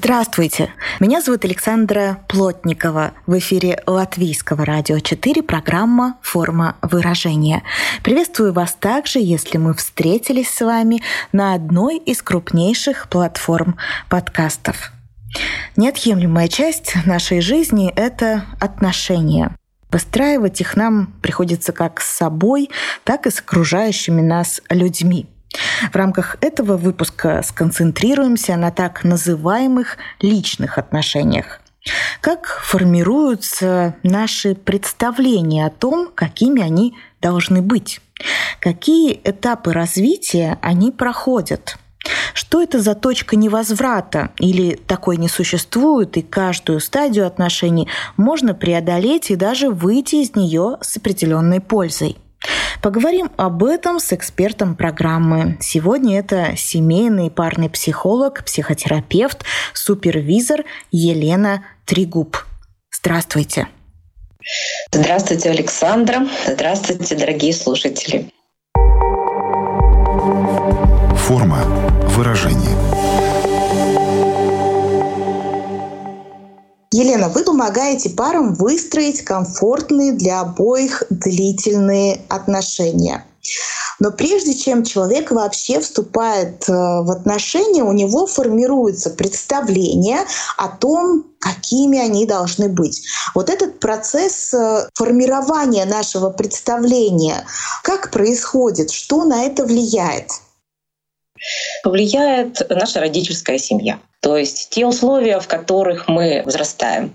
Здравствуйте! Меня зовут Александра Плотникова. В эфире Латвийского радио 4 программа «Форма выражения». Приветствую вас также, если мы встретились с вами на одной из крупнейших платформ подкастов. Неотъемлемая часть нашей жизни – это отношения. Выстраивать их нам приходится как с собой, так и с окружающими нас людьми – в рамках этого выпуска сконцентрируемся на так называемых личных отношениях. Как формируются наши представления о том, какими они должны быть? Какие этапы развития они проходят? Что это за точка невозврата? Или такой не существует, и каждую стадию отношений можно преодолеть и даже выйти из нее с определенной пользой? Поговорим об этом с экспертом программы. Сегодня это семейный парный психолог, психотерапевт, супервизор Елена Тригуб. Здравствуйте. Здравствуйте, Александра. Здравствуйте, дорогие слушатели. Форма выражения. Елена, вы помогаете парам выстроить комфортные для обоих длительные отношения. Но прежде чем человек вообще вступает э, в отношения, у него формируется представление о том, какими они должны быть. Вот этот процесс э, формирования нашего представления, как происходит, что на это влияет? Влияет наша родительская семья. То есть те условия, в которых мы взрастаем.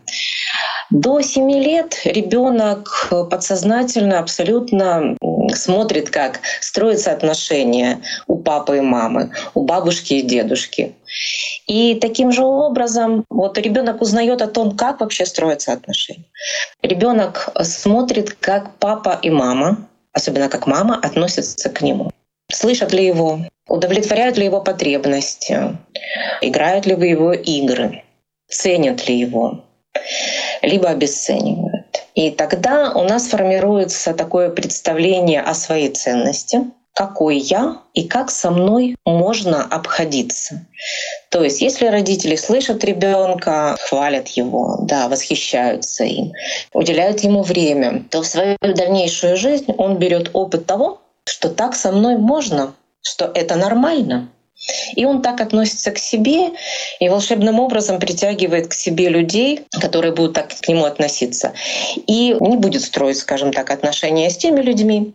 До 7 лет ребенок подсознательно абсолютно смотрит, как строятся отношения у папы и мамы, у бабушки и дедушки. И таким же образом вот ребенок узнает о том, как вообще строятся отношения. Ребенок смотрит, как папа и мама, особенно как мама, относятся к нему. Слышат ли его, удовлетворяют ли его потребности, играют ли в его игры, ценят ли его, либо обесценивают. И тогда у нас формируется такое представление о своей ценности, какой я и как со мной можно обходиться. То есть, если родители слышат ребенка, хвалят его, да, восхищаются им, уделяют ему время, то в свою дальнейшую жизнь он берет опыт того, что так со мной можно, что это нормально. И он так относится к себе и волшебным образом притягивает к себе людей, которые будут так к нему относиться. И не будет строить, скажем так, отношения с теми людьми,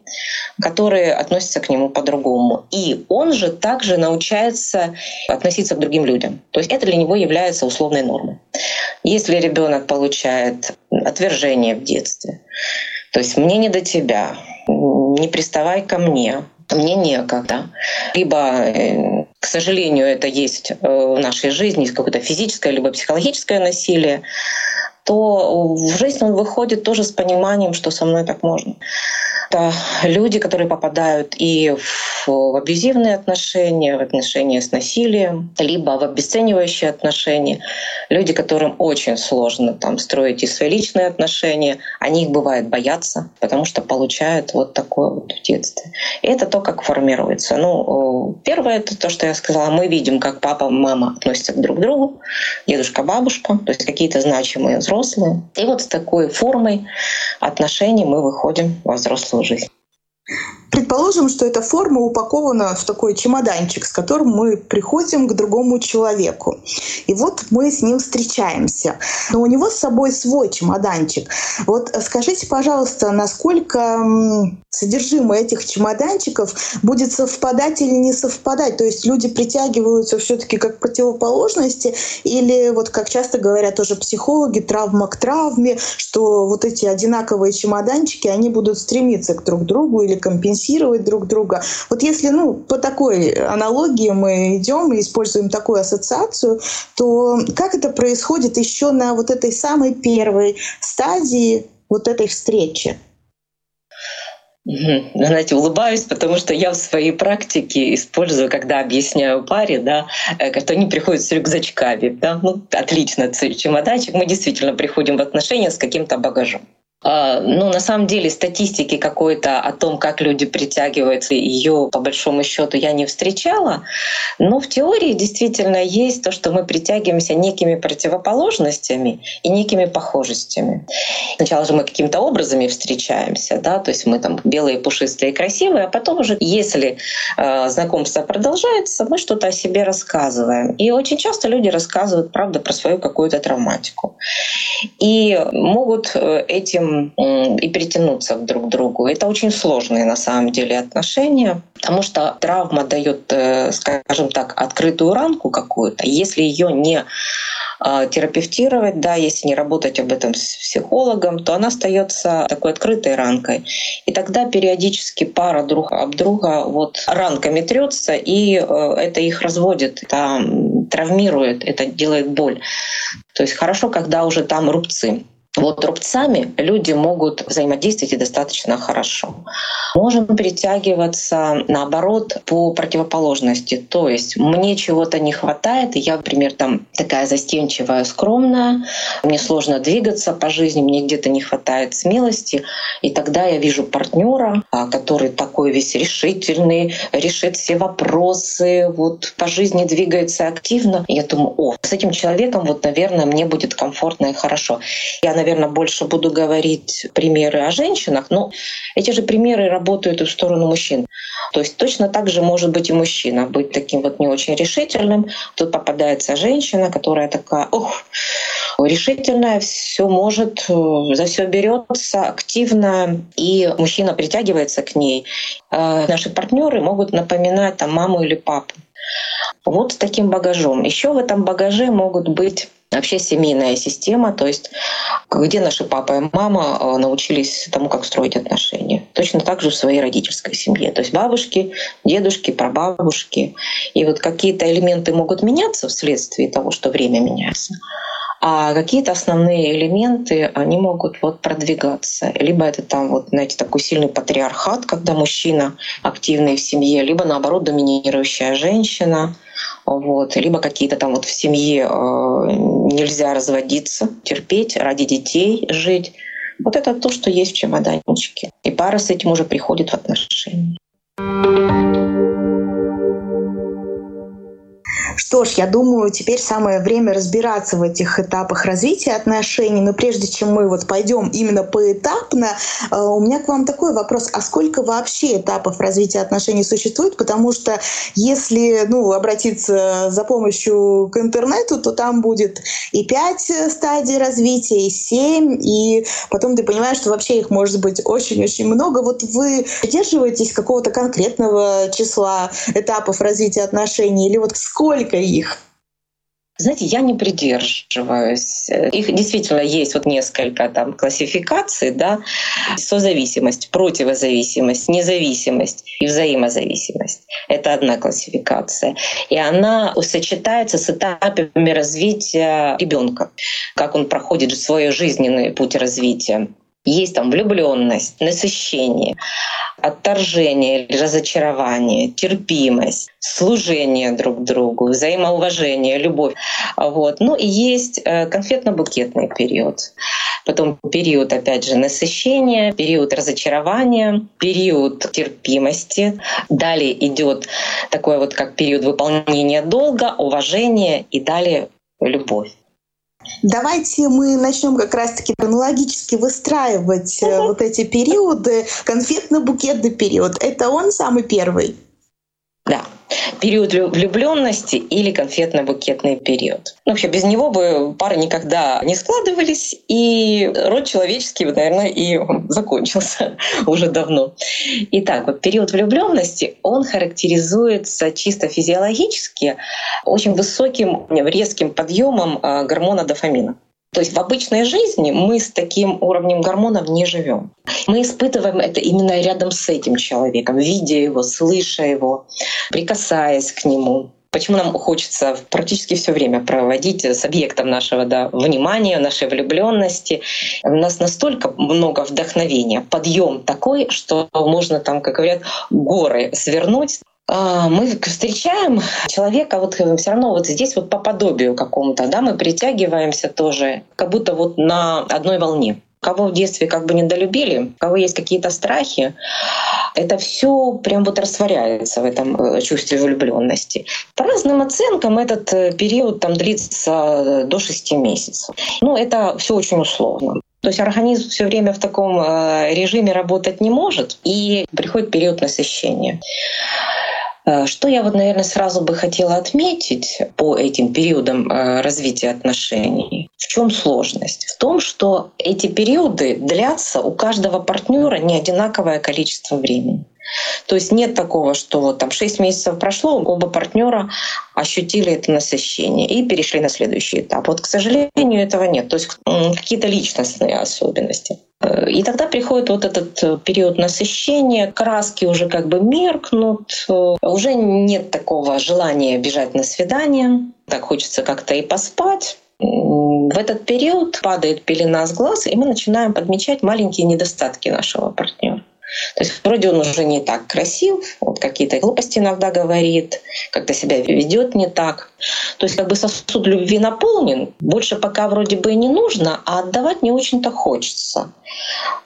которые относятся к нему по-другому. И он же также научается относиться к другим людям. То есть это для него является условной нормой. Если ребенок получает отвержение в детстве, то есть мне не до тебя, не приставай ко мне, мне некогда. Либо, э, к сожалению, это есть э, в нашей жизни, какое-то физическое либо психологическое насилие, то в жизнь он выходит тоже с пониманием, что со мной так можно. Это люди, которые попадают и в абьюзивные отношения, в отношения с насилием, либо в обесценивающие отношения. Люди, которым очень сложно там, строить и свои личные отношения, они их бывает боятся, потому что получают вот такое вот в детстве. И это то, как формируется. Ну, первое — это то, что я сказала. Мы видим, как папа, мама относятся друг к другу, дедушка, бабушка, то есть какие-то значимые взрослые. И вот с такой формой отношений мы выходим во взрослую взрослую жизнь. Предположим, что эта форма упакована в такой чемоданчик, с которым мы приходим к другому человеку. И вот мы с ним встречаемся. Но у него с собой свой чемоданчик. Вот скажите, пожалуйста, насколько содержимое этих чемоданчиков будет совпадать или не совпадать? То есть люди притягиваются все-таки как противоположности или вот как часто говорят тоже психологи, травма к травме, что вот эти одинаковые чемоданчики, они будут стремиться к друг другу или компенсировать друг друга. Вот если ну, по такой аналогии мы идем и используем такую ассоциацию, то как это происходит еще на вот этой самой первой стадии вот этой встречи? Знаете, улыбаюсь, потому что я в своей практике использую, когда объясняю паре, да, э, что они приходят с рюкзачками. Да, ну, отлично, чемоданчик. Мы действительно приходим в отношения с каким-то багажом. А, ну, на самом деле, статистики какой-то о том, как люди притягиваются, ее по большому счету я не встречала. Но в теории действительно есть то, что мы притягиваемся некими противоположностями и некими похожестями. Сначала же мы каким-то образами встречаемся, да, то есть мы там белые, пушистые, красивые, а потом уже, если э, знакомство продолжается, мы что-то о себе рассказываем. И очень часто люди рассказывают, правда, про свою какую-то травматику. И могут э, и притянуться друг к другу. Это очень сложные на самом деле отношения, потому что травма дает, э, скажем так, открытую ранку какую-то. Если ее не а, терапевтировать, да, если не работать об этом с психологом, то она остается такой открытой ранкой. И тогда периодически пара друг об друга вот ранками трется, и э, это их разводит, это травмирует, это делает боль. То есть хорошо, когда уже там рубцы. Вот рубцами люди могут взаимодействовать и достаточно хорошо. Можем притягиваться, наоборот, по противоположности. То есть мне чего-то не хватает, и я, например, там такая застенчивая, скромная, мне сложно двигаться по жизни, мне где-то не хватает смелости, и тогда я вижу партнера, а, который такой весь решительный, решит все вопросы, вот по жизни двигается активно. И я думаю, о, с этим человеком вот, наверное, мне будет комфортно и хорошо. Я, наверное, больше буду говорить примеры о женщинах, но эти же примеры работают и в сторону мужчин. То есть точно так же может быть и мужчина, быть таким вот не очень решительным. Тут попадается женщина, которая такая, ох, решительная, все может, за все берется, активно, и мужчина притягивается к ней. А наши партнеры могут напоминать там маму или папу. Вот с таким багажом. Еще в этом багаже могут быть вообще семейная система, то есть где наши папа и мама э, научились тому, как строить отношения. Точно так же в своей родительской семье. То есть бабушки, дедушки, прабабушки. И вот какие-то элементы могут меняться вследствие того, что время меняется. А какие-то основные элементы, они могут вот продвигаться. Либо это там вот, знаете, такой сильный патриархат, когда мужчина активный в семье, либо наоборот доминирующая женщина. Вот. Либо какие-то там вот в семье э, нельзя разводиться, терпеть, ради детей жить. Вот это то, что есть в чемоданчике. И пара с этим уже приходит в отношения. Что ж, я думаю, теперь самое время разбираться в этих этапах развития отношений. Но прежде чем мы вот пойдем именно поэтапно, э, у меня к вам такой вопрос. А сколько вообще этапов развития отношений существует? Потому что если ну, обратиться за помощью к интернету, то там будет и пять стадий развития, и семь, и потом ты понимаешь, что вообще их может быть очень-очень много. Вот вы придерживаетесь какого-то конкретного числа этапов развития отношений? Или вот сколько сколько их? Знаете, я не придерживаюсь. Их действительно есть вот несколько там классификаций, да, созависимость, противозависимость, независимость и взаимозависимость. Это одна классификация. И она сочетается с этапами развития ребенка, как он проходит свой жизненный путь развития. Есть там влюбленность, насыщение, отторжение разочарование, терпимость, служение друг другу, взаимоуважение, любовь. Вот. Ну и есть э, конфетно-букетный период. Потом период, опять же, насыщения, период разочарования, период терпимости. Далее идет такой вот как период выполнения долга, уважения и далее любовь. Давайте мы начнем как раз-таки хронологически выстраивать uh вот эти периоды. Конфетно-букетный период — это он самый первый? Да. Период влюбленности или конфетно-букетный период. Ну, вообще, без него бы пары никогда не складывались, и род человеческий, наверное, и закончился уже давно. Итак, вот период влюбленности, он характеризуется чисто физиологически очень высоким, резким подъемом а, гормона дофамина. То есть в обычной жизни мы с таким уровнем гормонов не живем. Мы испытываем это именно рядом с этим человеком, видя его, слыша его, прикасаясь к нему. Почему нам хочется практически все время проводить с объектом нашего да, внимания, нашей влюбленности? У нас настолько много вдохновения, подъем такой, что можно там, как говорят, горы свернуть. А, мы встречаем человека вот все равно вот здесь вот по подобию какому-то, да, мы притягиваемся тоже, как будто вот на одной волне кого в детстве как бы недолюбили, у кого есть какие-то страхи, это все прям вот растворяется в этом э, чувстве влюбленности. По разным оценкам этот э, период там длится э, до 6 месяцев. Ну, это все очень условно. То есть организм все время в таком режиме работать не может, и приходит период насыщения. Э, что я вот, наверное, сразу бы хотела отметить по этим периодам э, развития отношений? В чем сложность? В том, что эти периоды длятся у каждого партнера не одинаковое количество времени. То есть нет такого, что вот там 6 месяцев прошло, оба партнера ощутили это насыщение и перешли на следующий этап. Вот, к сожалению, этого нет. То есть какие-то личностные особенности. Э, и тогда приходит вот этот э, период насыщения, краски уже как бы меркнут, э, уже нет такого желания бежать на свидание, так хочется как-то и поспать. В этот период падает пелена с глаз, и мы начинаем подмечать маленькие недостатки нашего партнера. То есть вроде он уже не так красив, вот какие-то глупости иногда говорит, как-то себя ведет не так. То есть как бы сосуд любви наполнен, больше пока вроде бы и не нужно, а отдавать не очень-то хочется.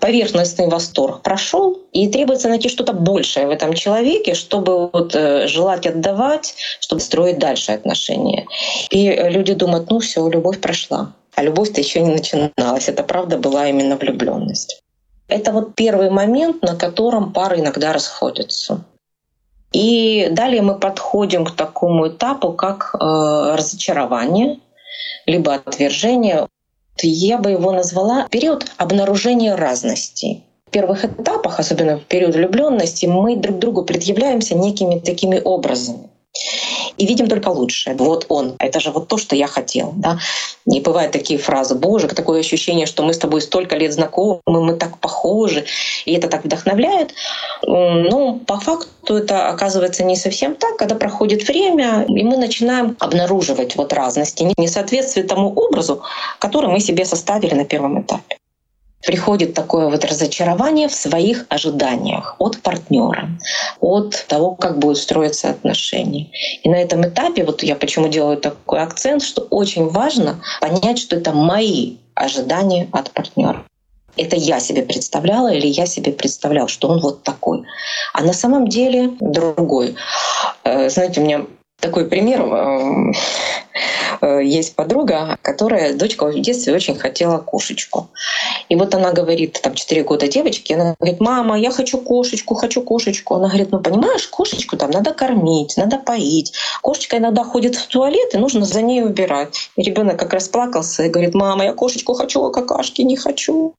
Поверхностный восторг прошел, и требуется найти что-то большее в этом человеке, чтобы вот, э, желать отдавать, чтобы строить дальше отношения. И люди думают, ну все, любовь прошла. А любовь-то еще не начиналась. Это правда была именно влюбленность. Это вот первый момент, на котором пары иногда расходятся. И далее мы подходим к такому этапу, как э, разочарование, либо отвержение. Я бы его назвала период обнаружения разностей. В первых этапах, особенно в период влюбленности, мы друг другу предъявляемся некими такими образами и видим только лучшее. Вот он, это же вот то, что я хотел. Да? Не бывают такие фразы, боже, такое ощущение, что мы с тобой столько лет знакомы, мы так похожи, и это так вдохновляет. Но по факту это оказывается не совсем так. Когда проходит время, и мы начинаем обнаруживать вот разности, несоответствие тому образу, который мы себе составили на первом этапе приходит такое вот разочарование в своих ожиданиях от партнера, от того, как будут строиться отношения. И на этом этапе, вот я почему делаю такой акцент, что очень важно понять, что это мои ожидания от партнера. Это я себе представляла или я себе представлял, что он вот такой. А на самом деле другой. Э, знаете, у меня такой пример. Э, Э, есть подруга, которая, дочка в детстве очень хотела кошечку. И вот она говорит, там 4 года девочки, она говорит, мама, я хочу кошечку, хочу кошечку. Она говорит, ну понимаешь, кошечку там надо кормить, надо поить. Кошечка иногда ходит в туалет, и нужно за ней убирать. И ребенок как раз плакался и говорит, мама, я кошечку хочу, а какашки не хочу.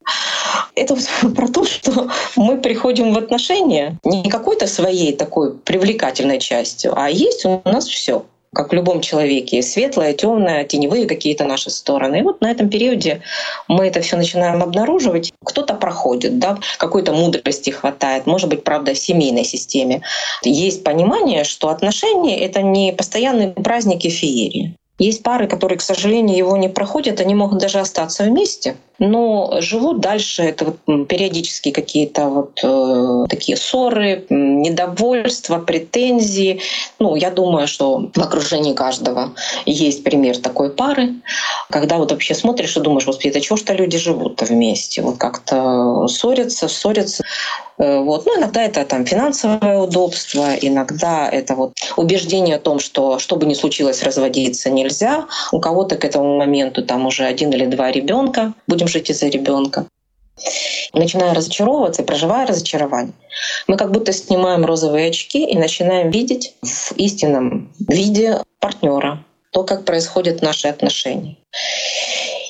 Это вот про то, что мы приходим в отношения не какой-то своей такой привлекательной частью, а есть у нас все как в любом человеке, светлое, темное, теневые какие-то наши стороны. И вот на этом периоде мы это все начинаем обнаруживать. Кто-то проходит, да, какой-то мудрости хватает, может быть, правда, в семейной системе. Есть понимание, что отношения — это не постоянные праздники феерии. Есть пары, которые, к сожалению, его не проходят, они могут даже остаться вместе, но живут дальше. Это вот периодически какие-то вот э, такие ссоры, недовольства, претензии. Ну, я думаю, что в окружении каждого есть пример такой пары, когда вот вообще смотришь и думаешь, господи, это чего что люди живут-то вместе? Вот как-то ссорятся, ссорятся. Э, вот. Ну, иногда это там финансовое удобство, иногда это вот убеждение о том, что что бы ни случилось, разводиться нельзя. У кого-то к этому моменту там уже один или два ребенка, будем жить из-за ребенка. Начиная разочаровываться и проживая разочарование, мы как будто снимаем розовые очки и начинаем видеть в истинном виде партнера, то, как происходят наши отношения.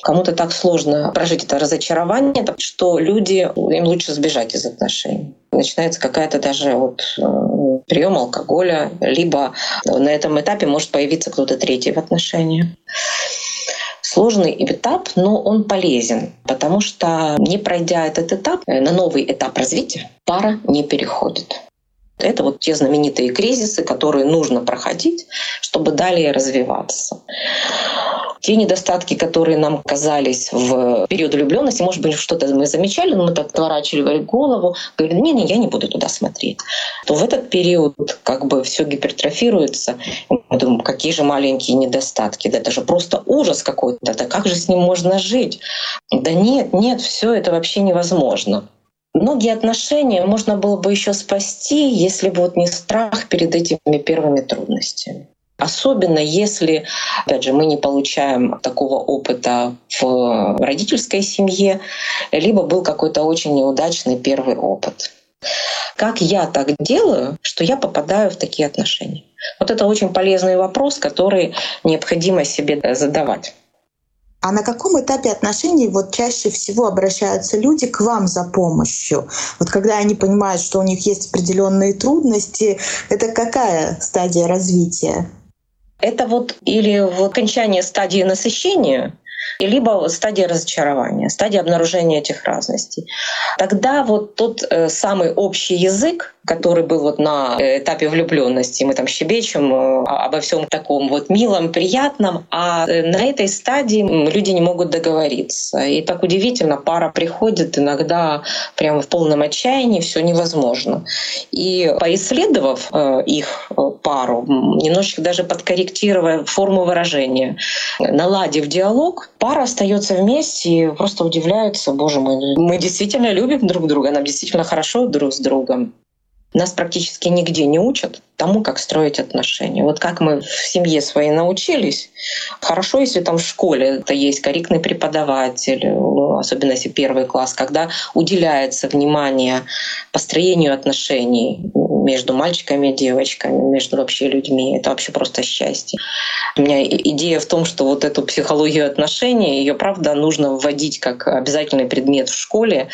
Кому-то так сложно прожить это разочарование, что люди, им лучше сбежать из отношений. Начинается какая-то даже вот э, прием алкоголя, либо на этом этапе может появиться кто-то третий в отношениях сложный этап, но он полезен, потому что не пройдя этот этап, э, на новый этап развития пара не переходит. Это вот те знаменитые кризисы, которые нужно проходить, чтобы далее развиваться. Те недостатки, которые нам казались в период влюбленности, может быть, что-то мы замечали, но мы так отворачивали голову, говорили, не-не, я не буду туда смотреть. То в этот период как бы все гипертрофируется. Мы думаем, какие же маленькие недостатки, да это же просто ужас какой-то, да как же с ним можно жить? Да нет, нет, все это вообще невозможно. Многие отношения можно было бы еще спасти, если бы вот не страх перед этими первыми трудностями. Особенно если, опять же, мы не получаем такого опыта в родительской семье, либо был какой-то очень неудачный первый опыт. Как я так делаю, что я попадаю в такие отношения? Вот это очень полезный вопрос, который необходимо себе задавать. А на каком этапе отношений вот чаще всего обращаются люди к вам за помощью? Вот когда они понимают, что у них есть определенные трудности, это какая стадия развития? Это вот или в окончании стадии насыщения, либо стадия разочарования, стадия обнаружения этих разностей. Тогда вот тот э, самый общий язык, который был вот на этапе влюбленности, мы там щебечем э, обо всем таком вот милом, приятном, а э, на этой стадии люди не могут договориться. И так удивительно, пара приходит иногда прямо в полном отчаянии, все невозможно. И поисследовав их пару, немножечко даже подкорректируя форму выражения, наладив диалог, пара остается вместе и просто удивляются, боже мой, мы действительно любим друг друга, нам действительно хорошо друг с другом. Нас практически нигде не учат тому, как строить отношения. Вот как мы в семье своей научились, хорошо, если там в школе это есть корректный преподаватель, особенно если первый класс, когда уделяется внимание построению отношений между мальчиками и девочками, между вообще людьми. Это вообще просто счастье. У меня идея в том, что вот эту психологию отношений, ее правда нужно вводить как обязательный предмет в школе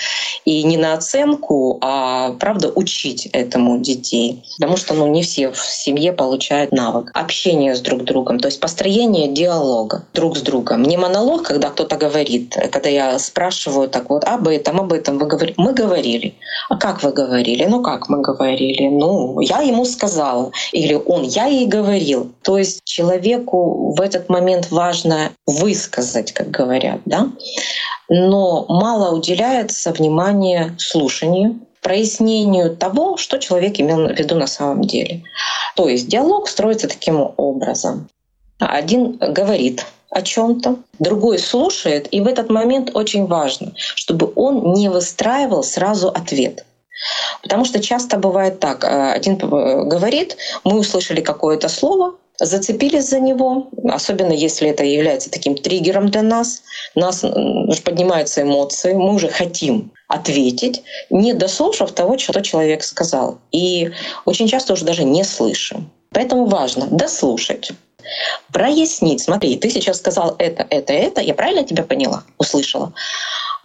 и не на оценку, а правда учить этому детей. Потому что ну, не все в семье получают навык общения с друг другом, то есть построение диалога друг с другом. Не монолог, когда кто-то говорит, когда я спрашиваю так вот об этом, об этом, вы говорите, мы говорили. А как вы говорили? Ну как мы говорили? Ну, я ему сказала. Или он, я ей говорил. То есть человеку в этот момент важно высказать, как говорят, да? Но мало уделяется внимание слушанию, прояснению того, что человек имел в виду на самом деле. То есть диалог строится таким образом. Один говорит о чем-то, другой слушает, и в этот момент очень важно, чтобы он не выстраивал сразу ответ. Потому что часто бывает так, э, один э, говорит, мы услышали какое-то слово, зацепились за него, особенно если это является таким триггером для нас, нас поднимаются эмоции, мы уже хотим ответить, не дослушав того, что человек сказал. И очень часто уже даже не слышим. Поэтому важно дослушать, прояснить. Смотри, ты сейчас сказал это, это, это, я правильно тебя поняла, услышала?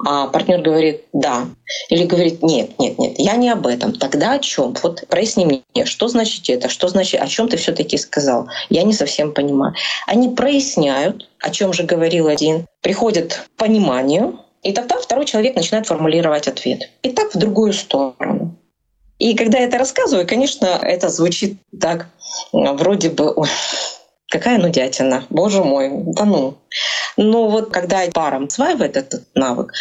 А партнер говорит «да». Или говорит «нет, нет, нет, я не об этом». Тогда о чем? Вот проясни мне, что значит это, что значит, о чем ты все таки сказал. Я не совсем понимаю. Они проясняют, о чем же говорил один, приходят к пониманию, и тогда второй человек начинает формулировать ответ. И так в другую сторону. И когда я это рассказываю, конечно, это звучит так, вроде бы, какая нудятина, боже мой, да ну. Но вот когда пара осваивает этот навык,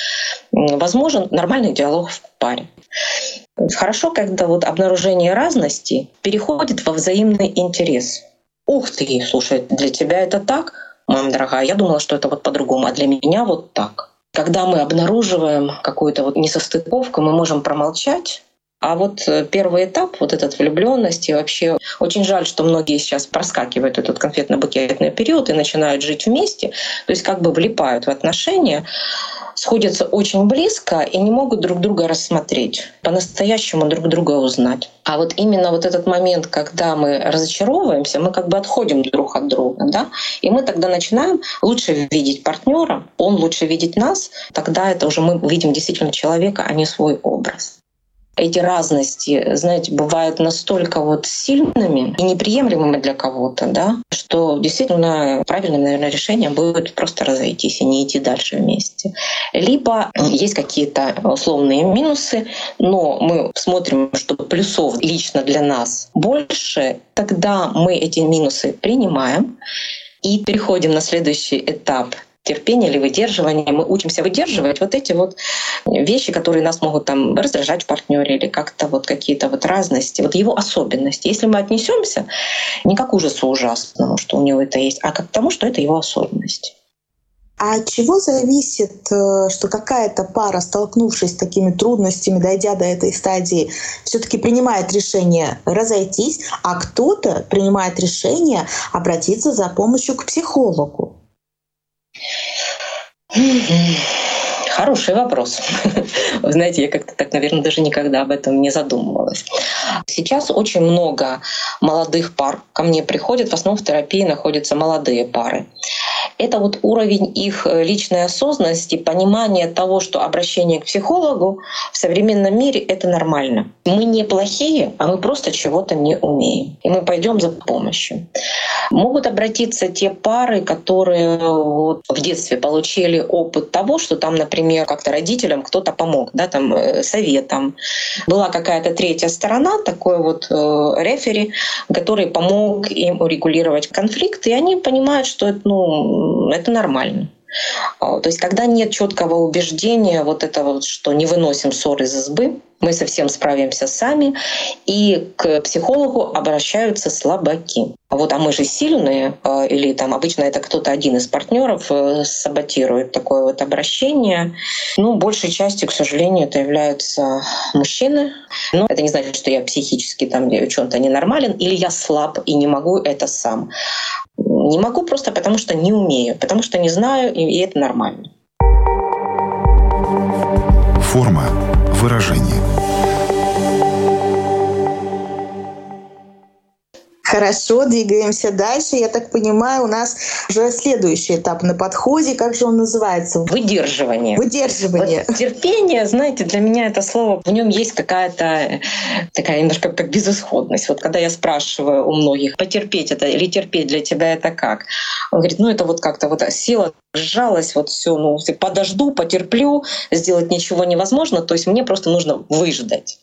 возможен нормальный диалог в паре. Хорошо, когда вот обнаружение разности переходит во взаимный интерес. Ух ты, слушай, для тебя это так, мама дорогая, я думала, что это вот по-другому, а для меня вот так. Когда мы обнаруживаем какую-то вот несостыковку, мы можем промолчать, а вот э, первый этап, вот этот влюбленности, вообще очень жаль, что многие сейчас проскакивают этот конфетно-букетный период и начинают жить вместе, то есть как бы влипают в отношения, сходятся очень близко и не могут друг друга рассмотреть, по-настоящему друг друга узнать. А вот именно вот этот момент, когда мы разочаровываемся, мы как бы отходим друг от друга, да, и мы тогда начинаем лучше видеть партнера, он лучше видеть нас, тогда это уже мы видим действительно человека, а не свой образ. Эти разности, знаете, бывают настолько вот сильными и неприемлемыми для кого-то, да, что действительно правильным, наверное, решением будет просто разойтись и не идти дальше вместе. Либо есть какие-то условные минусы, но мы смотрим, что плюсов лично для нас больше, тогда мы эти минусы принимаем и переходим на следующий этап терпения или выдерживания. Мы учимся выдерживать вот эти вот вещи, которые нас могут там раздражать в партнере или как-то вот какие-то вот разности, вот его особенности. Если мы отнесемся не как ужасу ужасному, что у него это есть, а как тому, что это его особенность. А от чего зависит, э, что какая-то пара, столкнувшись с такими трудностями, дойдя до этой стадии, все-таки принимает решение разойтись, а кто-то принимает решение обратиться за помощью к психологу? Хороший вопрос. Вы знаете, я как-то так, наверное, даже никогда об этом не задумывалась. Сейчас очень много молодых пар ко мне приходят. В основном в терапии находятся молодые пары это вот уровень их э, личной осознанности, понимания того, что обращение к психологу в современном мире — это нормально. Мы не плохие, а мы просто чего-то не умеем. И мы пойдем за помощью. Могут обратиться те пары, которые вот в детстве получили опыт того, что там, например, как-то родителям кто-то помог, да, там э, советом. Была какая-то третья сторона, такой вот э, рефери, который помог им урегулировать конфликт, и они понимают, что это, ну, это нормально. А, то есть, когда нет четкого убеждения, вот это вот, что не выносим ссор из избы, мы совсем справимся сами, и к психологу обращаются слабаки. Вот, а мы же сильные, а, или там обычно это кто-то один из партнеров э, саботирует такое вот обращение. Ну, большей частью, к сожалению, это являются мужчины. Но это не значит, что я психически там в чем-то ненормален, или я слаб и не могу это сам. Не могу просто потому, что не умею, потому что не знаю, и это нормально. Форма выражения. Хорошо, двигаемся дальше. Я так понимаю, у нас уже следующий этап на подходе. Как же он называется? Выдерживание. Выдерживание. Вот терпение, знаете, для меня это слово, в нем есть какая-то такая немножко как безысходность. Вот когда я спрашиваю у многих, потерпеть это или терпеть для тебя это как? Он говорит, ну это вот как-то вот сила сжалась, вот все, ну подожду, потерплю, сделать ничего невозможно, то есть мне просто нужно выждать.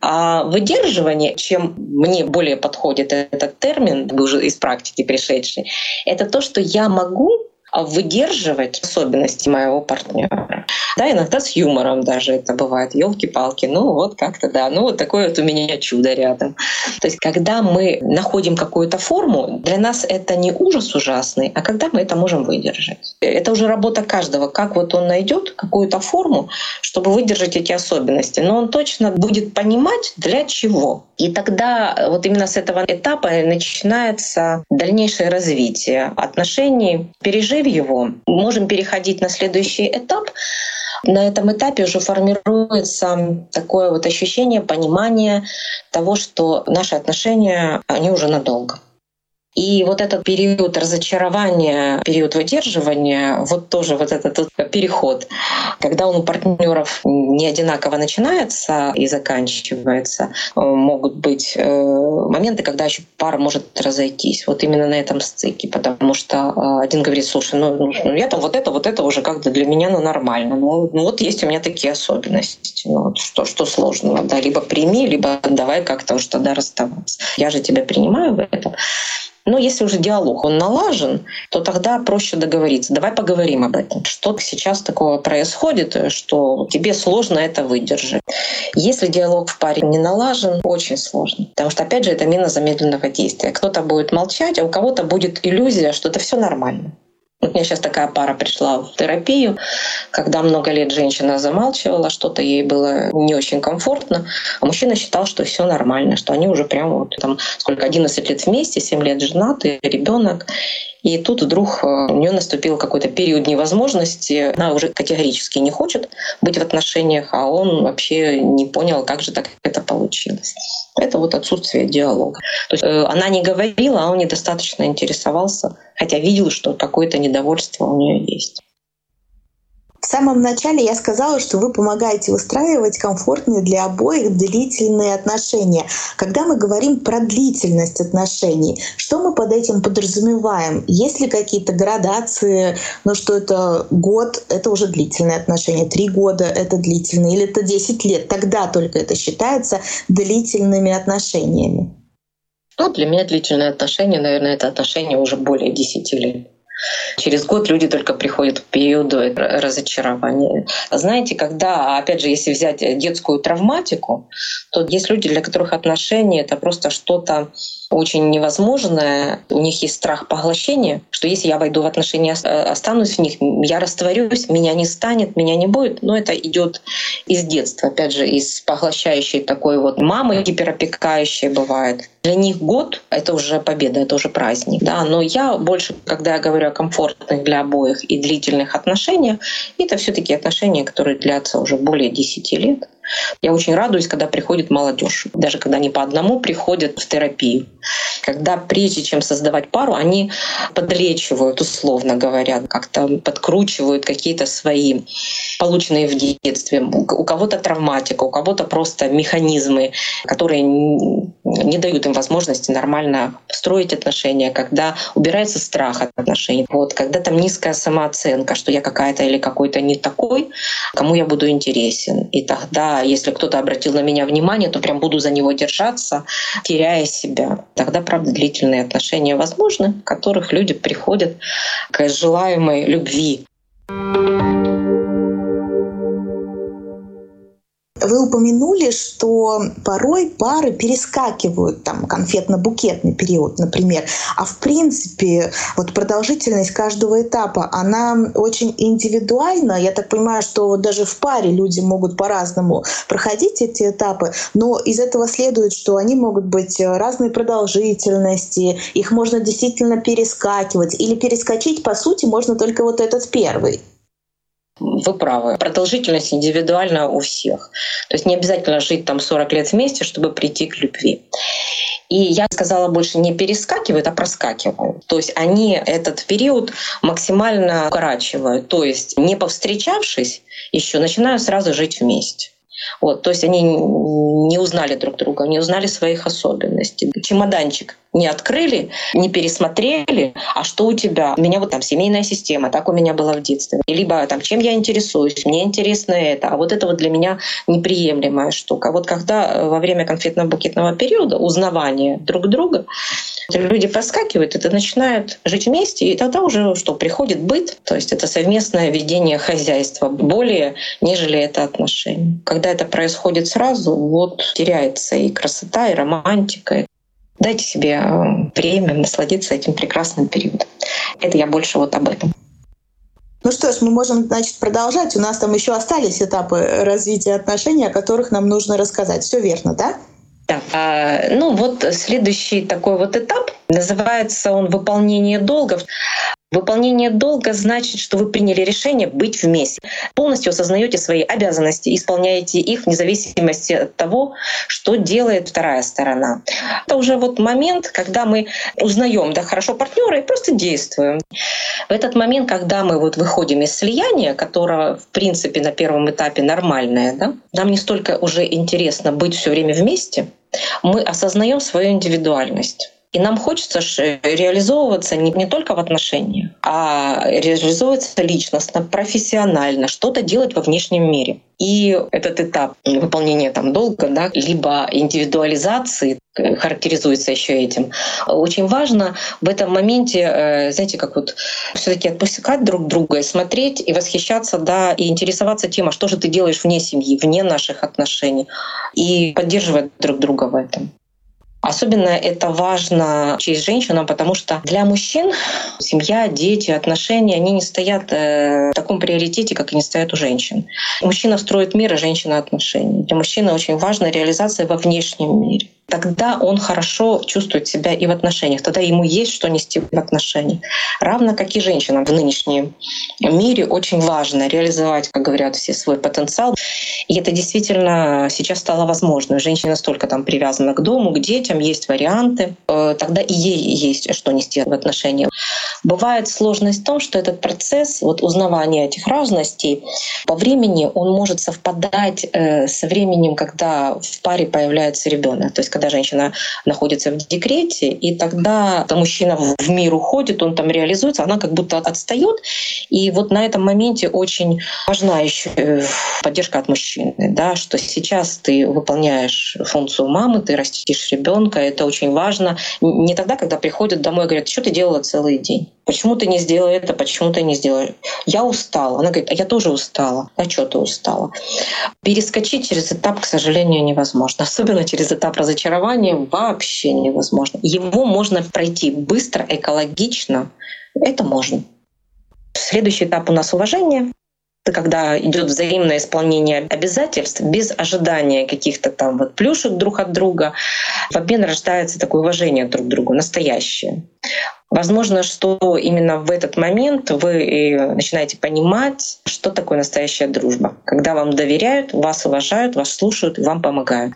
А выдерживание, чем мне более подходит этот термин, уже из практики пришедший, это то, что я могу выдерживать особенности моего партнера. Да, иногда с юмором даже это бывает. Елки-палки, ну вот как-то да, ну вот такое вот у меня чудо рядом. То есть, когда мы находим какую-то форму, для нас это не ужас ужасный, а когда мы это можем выдержать. Это уже работа каждого, как вот он найдет какую-то форму, чтобы выдержать эти особенности. Но он точно будет понимать, для чего. И тогда вот именно с этого этапа начинается дальнейшее развитие отношений, пережив его, можем переходить на следующий этап, на этом этапе уже формируется такое вот ощущение, понимание того, что наши отношения, они уже надолго. И вот этот период разочарования, период выдерживания, вот тоже вот этот переход, когда он у партнеров не одинаково начинается и заканчивается, э, могут быть э, моменты, когда еще пара может разойтись. Вот именно на этом стыке, потому что э, один говорит, слушай, ну, ну, ну я там вот это, вот это уже как-то для меня ну, нормально. Ну, ну вот есть у меня такие особенности. Ну, вот что, что сложного? Да, либо прими, либо давай как-то уж тогда расставаться. Я же тебя принимаю в этом. Но если уже диалог, он налажен, то тогда проще договориться. Давай поговорим об этом. Что сейчас такого происходит, что тебе сложно это выдержать. Если диалог в паре не налажен, очень сложно. Потому что, опять же, это мина замедленного действия. Кто-то будет молчать, а у кого-то будет иллюзия, что это все нормально. Вот мне сейчас такая пара пришла в терапию, когда много лет женщина замалчивала, что-то ей было не очень комфортно, а мужчина считал, что все нормально, что они уже прямо вот там сколько 11 лет вместе, 7 лет женаты, ребенок. И тут вдруг э, у нее наступил какой-то период невозможности. Она уже категорически не хочет быть в отношениях, а он вообще не понял, как же так это получилось. Это вот отсутствие диалога. То есть э, она не говорила, а он недостаточно интересовался, хотя видел, что какое-то недовольство у нее есть. Самом начале я сказала, что вы помогаете выстраивать комфортные для обоих длительные отношения. Когда мы говорим про длительность отношений, что мы под этим подразумеваем? Есть ли какие-то градации? Ну что это год, это уже длительные отношения, три года это длительные, или это 10 лет? Тогда только это считается длительными отношениями. Ну, для меня длительные отношения, наверное, это отношения уже более 10 лет. Через год люди только приходят к периоду разочарования. Знаете, когда, опять же, если взять детскую травматику, то есть люди, для которых отношения — это просто что-то очень невозможное. У них есть страх поглощения, что если я войду в отношения, останусь в них, я растворюсь, меня не станет, меня не будет. Но это идет из детства, опять же, из поглощающей такой вот мамы гиперопекающей бывает. Для них год — это уже победа, это уже праздник. Да? Но я больше, когда я говорю о комфортных для обоих и длительных отношениях, это все таки отношения, которые длятся уже более 10 лет. Я очень радуюсь, когда приходит молодежь, даже когда они по одному приходят в терапию. Когда прежде чем создавать пару, они подлечивают, условно говоря, как-то подкручивают какие-то свои полученные в детстве. У кого-то травматика, у кого-то просто механизмы, которые не дают им возможности нормально строить отношения, когда убирается страх от отношений. Вот, когда там низкая самооценка, что я какая-то или какой-то не такой, кому я буду интересен. И тогда если кто-то обратил на меня внимание, то прям буду за него держаться, теряя себя. Тогда, правда, длительные отношения возможны, в которых люди приходят к желаемой любви. Вы упомянули, что порой пары перескакивают там конфетно-букетный период, например. А в принципе, вот продолжительность каждого этапа, она очень индивидуальна. Я так понимаю, что вот даже в паре люди могут по-разному проходить эти этапы, но из этого следует, что они могут быть разной продолжительности, их можно действительно перескакивать или перескочить, по сути, можно только вот этот первый. Вы правы. Продолжительность индивидуальна у всех. То есть не обязательно жить там 40 лет вместе, чтобы прийти к любви. И я сказала больше не перескакивают, а проскакивают. То есть они этот период максимально укорачивают. То есть не повстречавшись еще, начинают сразу жить вместе. Вот, то есть они не узнали друг друга, не узнали своих особенностей. Чемоданчик не открыли, не пересмотрели, а что у тебя? У меня вот там семейная система, так у меня было в детстве. Либо там, чем я интересуюсь, мне интересно это, а вот это вот для меня неприемлемая штука. Вот когда во время конфетно-букетного периода узнавания друг друга люди проскакивают, это начинают жить вместе, и тогда уже что, приходит быт, то есть это совместное ведение хозяйства более, нежели это отношение. Когда это происходит сразу, вот теряется и красота, и романтика, Дайте себе э, время насладиться этим прекрасным периодом. Это я больше вот об этом. Ну что ж, мы можем, значит, продолжать. У нас там еще остались этапы развития отношений, о которых нам нужно рассказать. Все верно, да? Да. А, ну вот следующий такой вот этап называется он выполнение долгов. Выполнение долга значит, что вы приняли решение быть вместе. Полностью осознаете свои обязанности, исполняете их вне зависимости от того, что делает вторая сторона. Это уже вот момент, когда мы узнаем, да, хорошо партнера и просто действуем. В этот момент, когда мы вот выходим из слияния, которое, в принципе, на первом этапе нормальное, да, нам не столько уже интересно быть все время вместе, мы осознаем свою индивидуальность. И нам хочется реализовываться не, не только в отношениях, а реализовываться личностно, профессионально, что-то делать во внешнем мире. И этот этап выполнения там долга, да, либо индивидуализации э, характеризуется еще этим. Очень важно в этом моменте, э, знаете, как вот все-таки отпускать друг друга и смотреть и восхищаться, да, и интересоваться тем, а что же ты делаешь вне семьи, вне наших отношений, и поддерживать друг друга в этом. Особенно это важно через женщину, потому что для мужчин семья, дети, отношения, они не стоят э, в таком приоритете, как они стоят у женщин. Мужчина строит мир, а женщина — отношения. Для мужчины очень важна реализация во внешнем мире. Тогда он хорошо чувствует себя и в отношениях, тогда ему есть что нести в отношениях. Равно как и женщинам в нынешнем мире очень важно реализовать, как говорят все, свой потенциал. И это действительно сейчас стало возможно. Женщина настолько там привязана к дому, к детям, есть варианты, э, тогда и ей есть что нести в отношениях. Бывает сложность в том, что этот процесс вот узнавания этих разностей по времени он может совпадать э, со временем, когда в паре появляется ребенок. То есть когда женщина находится в декрете, и тогда мужчина в мир уходит, он там реализуется, она как будто отстает. И вот на этом моменте очень важна еще э, поддержка от мужчины, да, что сейчас ты выполняешь функцию мамы, ты растишь ребенка, это очень важно. Не тогда, когда приходят домой и говорят, что ты делала целый день? Почему ты не сделала это? Почему ты не сделала? Я устала. Она говорит, а я тоже устала. А что ты устала? Перескочить через этап, к сожалению, невозможно. Особенно через этап разочарования вообще невозможно. Его можно пройти быстро, экологично. Это можно. Следующий этап у нас уважение когда идет взаимное исполнение обязательств без ожидания каких-то там вот плюшек друг от друга, в обмен рождается такое уважение друг к другу, настоящее. Возможно, что именно в этот момент вы начинаете понимать, что такое настоящая дружба. Когда вам доверяют, вас уважают, вас слушают, вам помогают.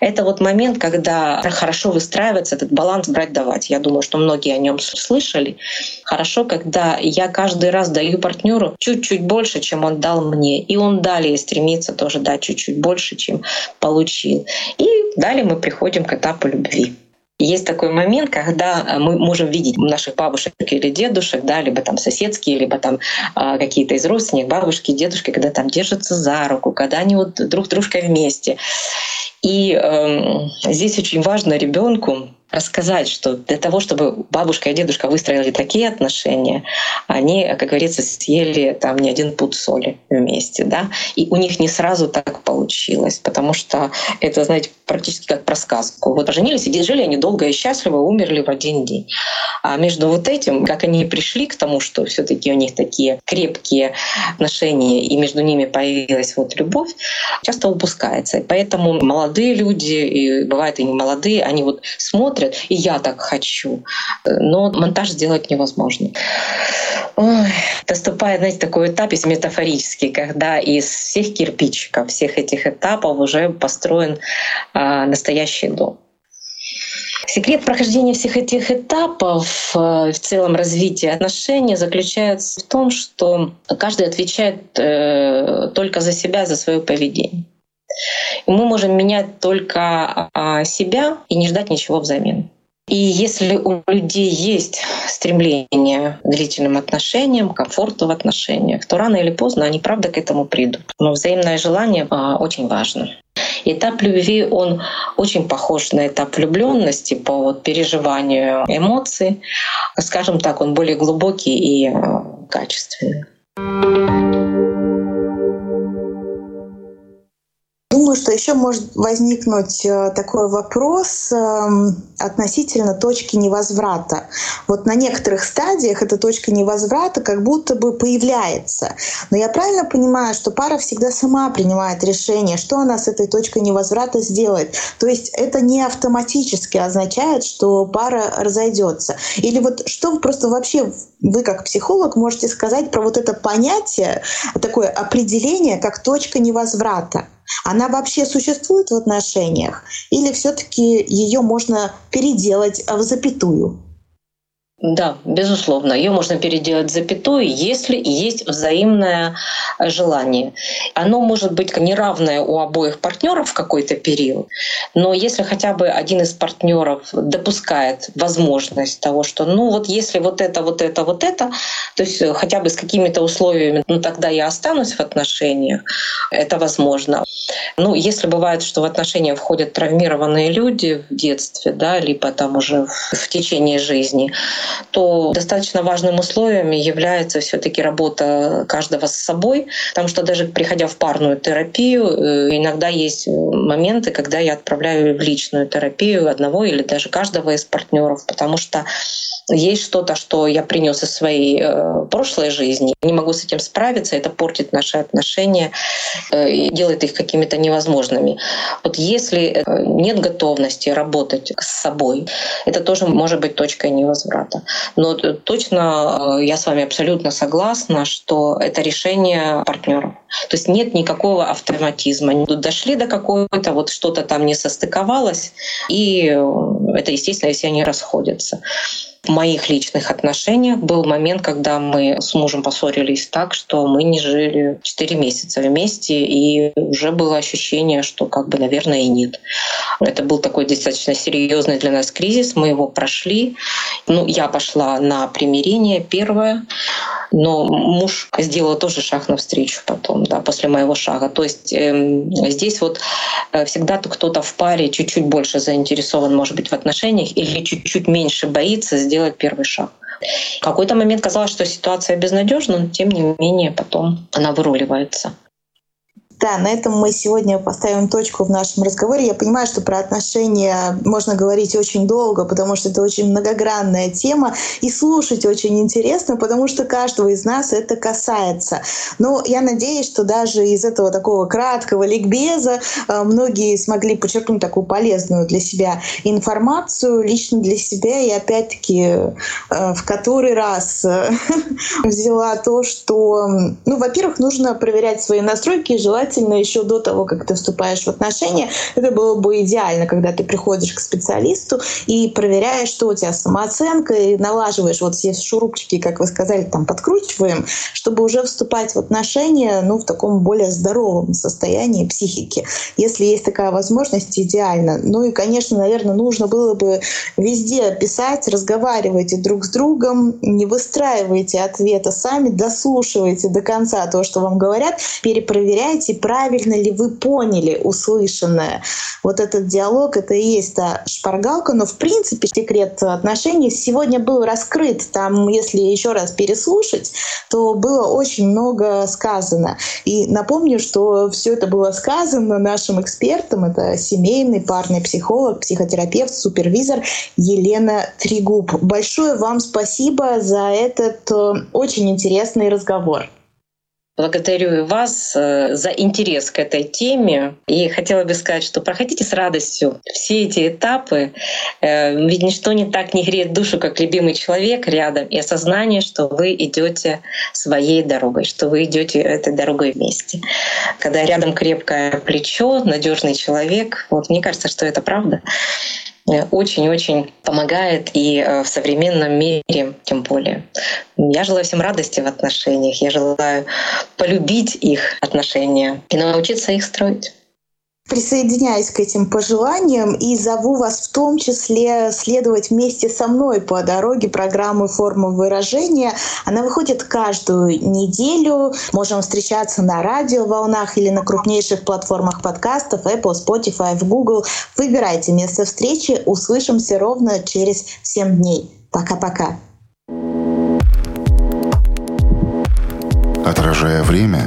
Это вот момент, когда хорошо выстраивается этот баланс брать-давать. Я думаю, что многие о нем слышали. Хорошо, когда я каждый раз даю партнеру чуть-чуть больше, чем он дал мне. И он далее стремится тоже дать чуть-чуть больше, чем получил. И далее мы приходим к этапу любви. Есть такой момент, когда э, мы можем видеть наших бабушек или дедушек, да, либо там соседские, либо там э, какие-то из родственников, бабушки, дедушки, когда там держатся за руку, когда они вот друг дружкой вместе. И э, здесь очень важно ребенку рассказать, что для того, чтобы бабушка и дедушка выстроили такие отношения, они, как говорится, съели там не один пуд соли вместе, да, и у них не сразу так получилось, потому что это, знаете, практически как про сказку. Вот поженились и жили они долго и счастливо, умерли в один день. А между вот этим, как они пришли к тому, что все таки у них такие крепкие отношения, и между ними появилась вот любовь, часто упускается. И поэтому молодые люди, и бывает и не молодые, они вот смотрят смотрят, и я так хочу. Но монтаж сделать невозможно. Ой, наступает, знаете, такой этап из метафорический, когда из всех кирпичиков, всех этих этапов уже построен а, настоящий дом. Секрет прохождения всех этих этапов э, в целом развития отношений заключается в том, что каждый отвечает э, только за себя, за свое поведение. Мы можем менять только а, себя и не ждать ничего взамен. И если у людей есть стремление к длительным отношениям, комфорту в отношениях, то рано или поздно они правда к этому придут. Но взаимное желание а, очень важно. Этап любви, он очень похож на этап влюбленности по вот переживанию эмоций. Скажем так, он более глубокий и а, качественный. Что еще может возникнуть э, такой вопрос эм, относительно точки невозврата. Вот на некоторых стадиях эта точка невозврата как будто бы появляется. Но я правильно понимаю, что пара всегда сама принимает решение, что она с этой точкой невозврата сделает. То есть это не автоматически означает, что пара разойдется. Или вот что просто вообще вы как психолог можете сказать про вот это понятие, такое определение, как точка невозврата? Она вообще существует в отношениях? Или все-таки ее можно переделать в запятую? Да, безусловно, ее можно переделать запятую, если есть взаимное желание. Оно может быть неравное у обоих партнеров в какой-то период, но если хотя бы один из партнеров допускает возможность того, что ну вот если вот это, вот это, вот это, то есть хотя бы с какими-то условиями, ну тогда я останусь в отношениях, это возможно. Ну, если бывает, что в отношения входят травмированные люди в детстве, да, либо там уже в течение жизни, то достаточно важным условием является все-таки работа каждого с собой, потому что даже приходя в парную терапию, э, иногда есть моменты, когда я отправляю в личную терапию одного или даже каждого из партнеров, потому что есть что-то, что я принес из своей э, прошлой жизни, не могу с этим справиться, это портит наши отношения э, и делает их какими-то невозможными. Вот если э, нет готовности работать с собой, это тоже может быть точкой невозврата. Но точно э, я с вами абсолютно согласна, что это решение партнеров. То есть нет никакого автоматизма. Дошли до какого-то, вот что-то там не состыковалось, и э, это, естественно, если они расходятся моих личных отношениях был момент, когда мы с мужем поссорились так, что мы не жили 4 месяца вместе, и уже было ощущение, что как бы, наверное, и нет. Это был такой достаточно серьезный для нас кризис, мы его прошли. Ну, я пошла на примирение первое, но муж сделал тоже шаг навстречу потом, да, после моего шага. То есть э, здесь вот э, всегда кто-то в паре чуть-чуть больше заинтересован, может быть, в отношениях или чуть-чуть меньше боится сделать первый шаг. В какой-то момент казалось, что ситуация безнадежна, но тем не менее потом она выруливается. Да, на этом мы сегодня поставим точку в нашем разговоре. Я понимаю, что про отношения можно говорить очень долго, потому что это очень многогранная тема, и слушать очень интересно, потому что каждого из нас это касается. Но я надеюсь, что даже из этого такого краткого ликбеза э, многие смогли подчеркнуть такую полезную для себя информацию, лично для себя, и опять-таки э, в который раз э, взяла то, что, ну, во-первых, нужно проверять свои настройки и желать желательно еще до того, как ты вступаешь в отношения. Это было бы идеально, когда ты приходишь к специалисту и проверяешь, что у тебя самооценка, и налаживаешь вот все шурупчики, как вы сказали, там подкручиваем, чтобы уже вступать в отношения ну, в таком более здоровом состоянии психики. Если есть такая возможность, идеально. Ну и, конечно, наверное, нужно было бы везде писать, разговаривайте друг с другом, не выстраивайте ответы сами, дослушивайте до конца то, что вам говорят, перепроверяйте, правильно ли вы поняли услышанное. Вот этот диалог — это и есть та шпаргалка, но в принципе секрет отношений сегодня был раскрыт. Там, если еще раз переслушать, то было очень много сказано. И напомню, что все это было сказано нашим экспертам. Это семейный парный психолог, психотерапевт, супервизор Елена Тригуб. Большое вам спасибо за этот э, очень интересный разговор. Благодарю вас э, за интерес к этой теме. И хотела бы сказать, что проходите с радостью все эти этапы. Э, ведь ничто не так не греет душу, как любимый человек рядом и осознание, что вы идете своей дорогой, что вы идете этой дорогой вместе. Когда рядом крепкое плечо, надежный человек, вот мне кажется, что это правда очень-очень помогает и э, в современном мире тем более. Я желаю всем радости в отношениях, я желаю полюбить их отношения и научиться их строить присоединяюсь к этим пожеланиям и зову вас в том числе следовать вместе со мной по дороге программы «Форма выражения». Она выходит каждую неделю. Можем встречаться на радиоволнах или на крупнейших платформах подкастов Apple, Spotify, Google. Выбирайте место встречи. Услышимся ровно через 7 дней. Пока-пока. Отражая время,